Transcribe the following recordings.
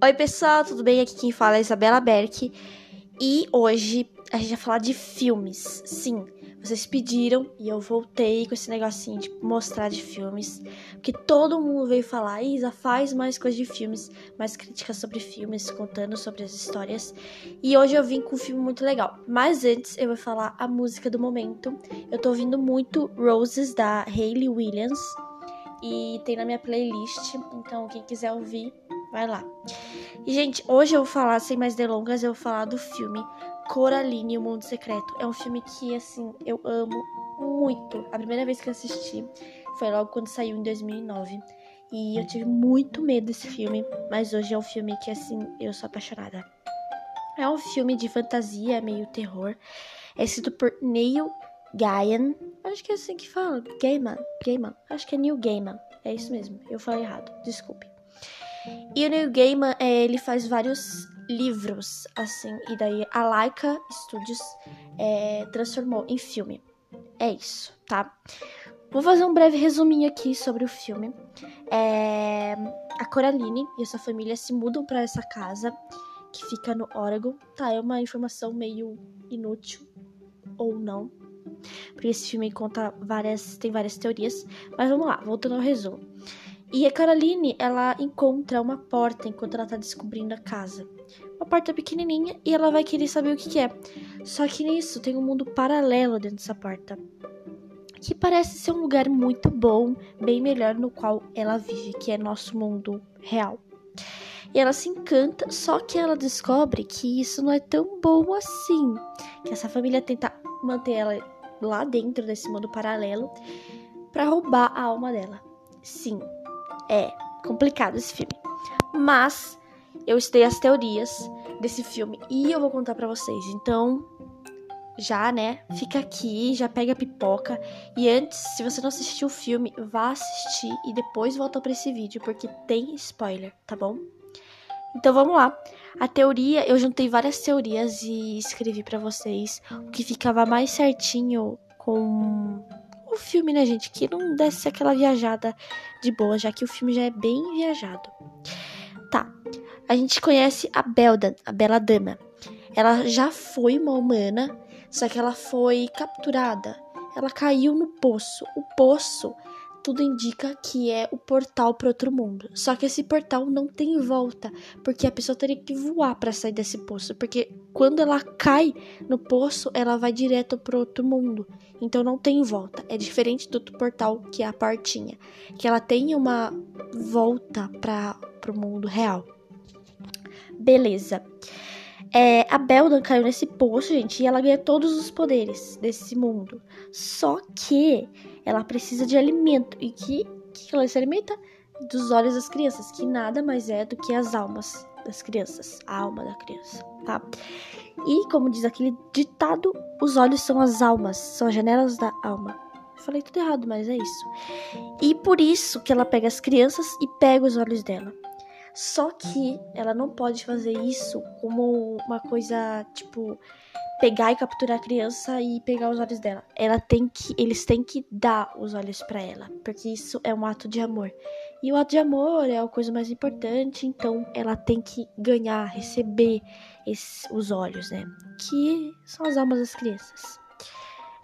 Oi, pessoal, tudo bem? Aqui quem fala é a Isabela Berck. E hoje a gente vai falar de filmes. Sim, vocês pediram e eu voltei com esse negocinho de mostrar de filmes. Porque todo mundo veio falar, Isa, faz mais coisas de filmes, mais críticas sobre filmes, contando sobre as histórias. E hoje eu vim com um filme muito legal. Mas antes eu vou falar a música do momento. Eu tô ouvindo muito Roses da Hayley Williams. E tem na minha playlist. Então quem quiser ouvir, Vai lá. E, gente, hoje eu vou falar, sem mais delongas, eu vou falar do filme Coraline e o Mundo Secreto. É um filme que, assim, eu amo muito. A primeira vez que eu assisti foi logo quando saiu em 2009. E eu tive muito medo desse filme, mas hoje é um filme que, assim, eu sou apaixonada. É um filme de fantasia, meio terror. É escrito por Neil Gaiman. Acho que é assim que fala. Gaiman. Gaiman. Acho que é Neil Gaiman. É isso mesmo. Eu falei errado. Desculpe. E o Neil Gaiman, é, ele faz vários livros, assim, e daí a Laika Studios é, transformou em filme. É isso, tá? Vou fazer um breve resuminho aqui sobre o filme. É, a Coraline e sua família se mudam para essa casa que fica no Oregon. Tá, é uma informação meio inútil ou não. Porque esse filme conta várias, tem várias teorias. Mas vamos lá, voltando ao resumo. E a Caroline, ela encontra uma porta enquanto ela tá descobrindo a casa. Uma porta pequenininha e ela vai querer saber o que, que é. Só que nisso tem um mundo paralelo dentro dessa porta. Que parece ser um lugar muito bom, bem melhor no qual ela vive, que é nosso mundo real. E ela se encanta, só que ela descobre que isso não é tão bom assim. Que essa família tenta manter ela lá dentro desse mundo paralelo para roubar a alma dela. Sim, é complicado esse filme. Mas eu estudei as teorias desse filme e eu vou contar para vocês. Então, já, né? Fica aqui, já pega a pipoca. E antes, se você não assistiu o filme, vá assistir e depois volta para esse vídeo, porque tem spoiler, tá bom? Então vamos lá. A teoria, eu juntei várias teorias e escrevi para vocês o que ficava mais certinho com o filme, né, gente? Que não desse aquela viajada de boa, já que o filme já é bem viajado. Tá. A gente conhece a Beldan, a Bela Dama. Ela já foi uma humana, só que ela foi capturada. Ela caiu no poço. O poço tudo indica que é o portal para outro mundo. Só que esse portal não tem volta, porque a pessoa teria que voar para sair desse poço, porque quando ela cai no poço, ela vai direto para outro mundo. Então não tem volta. É diferente do portal que é a portinha, que ela tem uma volta para o mundo real. Beleza. É, a Beldan caiu nesse poço, gente, e ela ganha todos os poderes desse mundo. Só que ela precisa de alimento. E que, que ela se alimenta? Dos olhos das crianças, que nada mais é do que as almas das crianças. A alma da criança, tá? E como diz aquele ditado, os olhos são as almas, são as janelas da alma. falei tudo errado, mas é isso. E por isso que ela pega as crianças e pega os olhos dela. Só que ela não pode fazer isso como uma coisa, tipo, pegar e capturar a criança e pegar os olhos dela. Ela tem que, eles têm que dar os olhos para ela, porque isso é um ato de amor. E o ato de amor é a coisa mais importante, então ela tem que ganhar, receber os olhos, né? Que são as almas das crianças.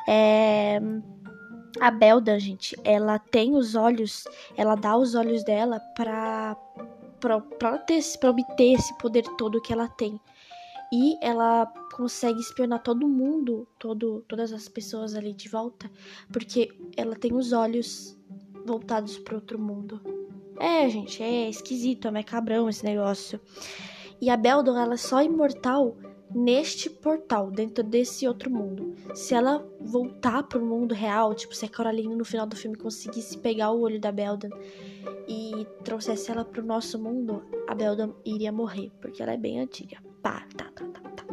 É, a Belda, gente, ela tem os olhos, ela dá os olhos dela pra para obter esse poder todo que ela tem. E ela consegue espionar todo mundo, todo, todas as pessoas ali de volta, porque ela tem os olhos voltados para outro mundo. É, gente, é esquisito, é macabrão esse negócio. E a Beldon, ela é só imortal neste portal, dentro desse outro mundo. Se ela voltar pro mundo real, tipo, se a Coraline no final do filme conseguisse pegar o olho da Beldan e trouxesse ela pro nosso mundo, a Beldan iria morrer, porque ela é bem antiga. Pá, tá, tá, tá, tá.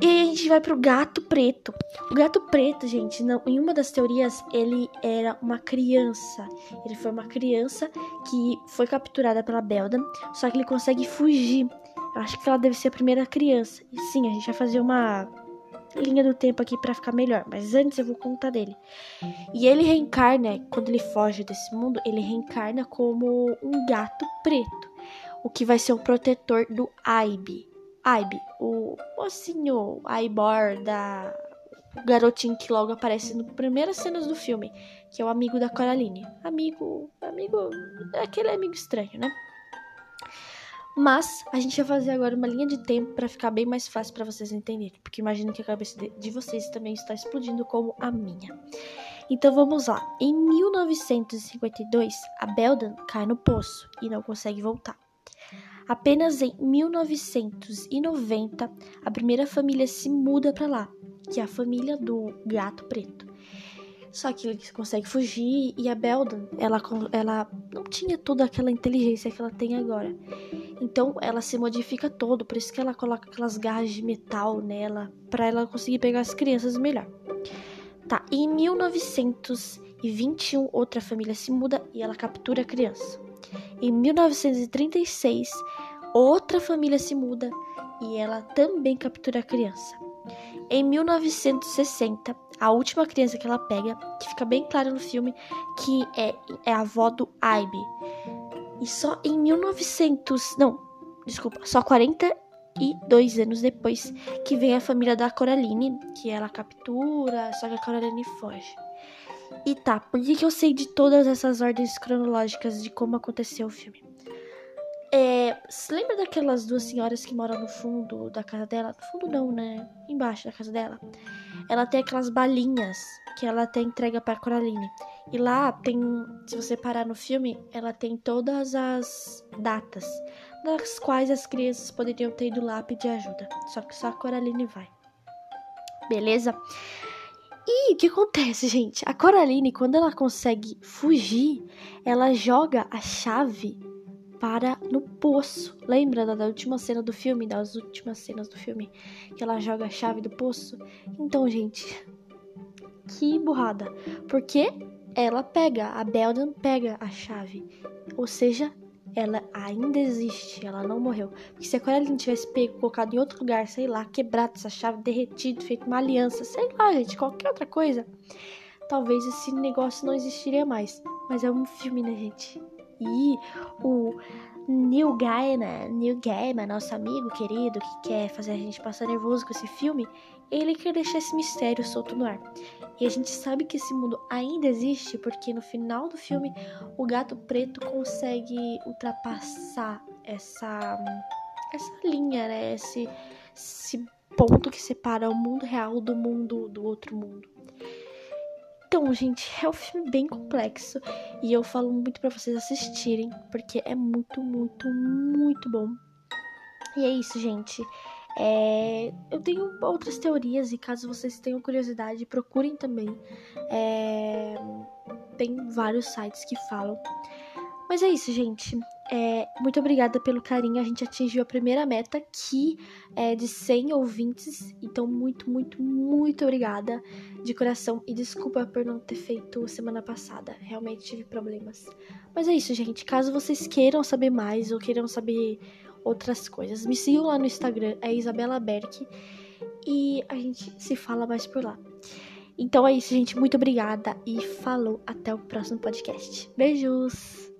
E aí a gente vai pro gato preto. O gato preto, gente, não, em uma das teorias, ele era uma criança. Ele foi uma criança que foi capturada pela Beldan, só que ele consegue fugir eu acho que ela deve ser a primeira criança. E sim, a gente vai fazer uma linha do tempo aqui para ficar melhor, mas antes eu vou contar dele. E ele reencarna, quando ele foge desse mundo, ele reencarna como um gato preto. o que vai ser o protetor do Aibe. Aibe, o mocinho Aibor da o garotinho que logo aparece nas primeiras cenas do filme, que é o amigo da Coraline. Amigo, amigo, é aquele amigo estranho, né? Mas a gente vai fazer agora uma linha de tempo para ficar bem mais fácil para vocês entenderem, porque imagino que a cabeça de vocês também está explodindo como a minha. Então vamos lá. Em 1952, a Beldan cai no poço e não consegue voltar. Apenas em 1990, a primeira família se muda para lá, que é a família do gato preto. Só que ele consegue fugir e a Beldan, ela, ela não tinha toda aquela inteligência que ela tem agora. Então ela se modifica todo, por isso que ela coloca aquelas garras de metal nela, para ela conseguir pegar as crianças melhor. Tá, em 1921 outra família se muda e ela captura a criança. Em 1936 outra família se muda e ela também captura a criança. Em 1960, a última criança que ela pega, que fica bem claro no filme, que é, é a avó do Aibe. E só em 1900, não, desculpa, só 42 anos depois que vem a família da Coraline, que ela captura, só que a Coraline foge. E tá, por que, que eu sei de todas essas ordens cronológicas de como aconteceu o filme? É, lembra daquelas duas senhoras que moram no fundo da casa dela? No fundo não, né? Embaixo da casa dela. Ela tem aquelas balinhas que ela até entrega pra Coraline. E lá tem, se você parar no filme, ela tem todas as datas nas quais as crianças poderiam ter ido lá pedir ajuda. Só que só a Coraline vai. Beleza? E o que acontece, gente? A Coraline, quando ela consegue fugir, ela joga a chave para no poço. Lembra da, da, última cena do filme, das últimas cenas do filme, que ela joga a chave do poço? Então, gente, que burrada. Porque ela pega, a Beldan pega a chave. Ou seja, ela ainda existe, ela não morreu. Porque se a Coraline tivesse pego, colocado em outro lugar, sei lá, quebrado essa chave, derretido, feito uma aliança, sei lá, gente, qualquer outra coisa, talvez esse negócio não existiria mais. Mas é um filme, né, gente? E o Neil Gaiman, Neil Gaiman, nosso amigo querido que quer fazer a gente passar nervoso com esse filme, ele quer deixar esse mistério solto no ar. E a gente sabe que esse mundo ainda existe porque no final do filme o gato preto consegue ultrapassar essa essa linha, né? Esse, esse ponto que separa o mundo real do mundo do outro mundo. Então, gente, é um filme bem complexo e eu falo muito para vocês assistirem, porque é muito, muito, muito bom. E é isso, gente. É... Eu tenho outras teorias e caso vocês tenham curiosidade, procurem também. É... Tem vários sites que falam. Mas é isso, gente. É, muito obrigada pelo carinho. A gente atingiu a primeira meta que é de 100 ouvintes. Então, muito, muito, muito obrigada de coração. E desculpa por não ter feito semana passada. Realmente tive problemas. Mas é isso, gente. Caso vocês queiram saber mais ou queiram saber outras coisas, me sigam lá no Instagram, é Isabela Berk. E a gente se fala mais por lá. Então é isso, gente. Muito obrigada e falou. Até o próximo podcast. Beijos!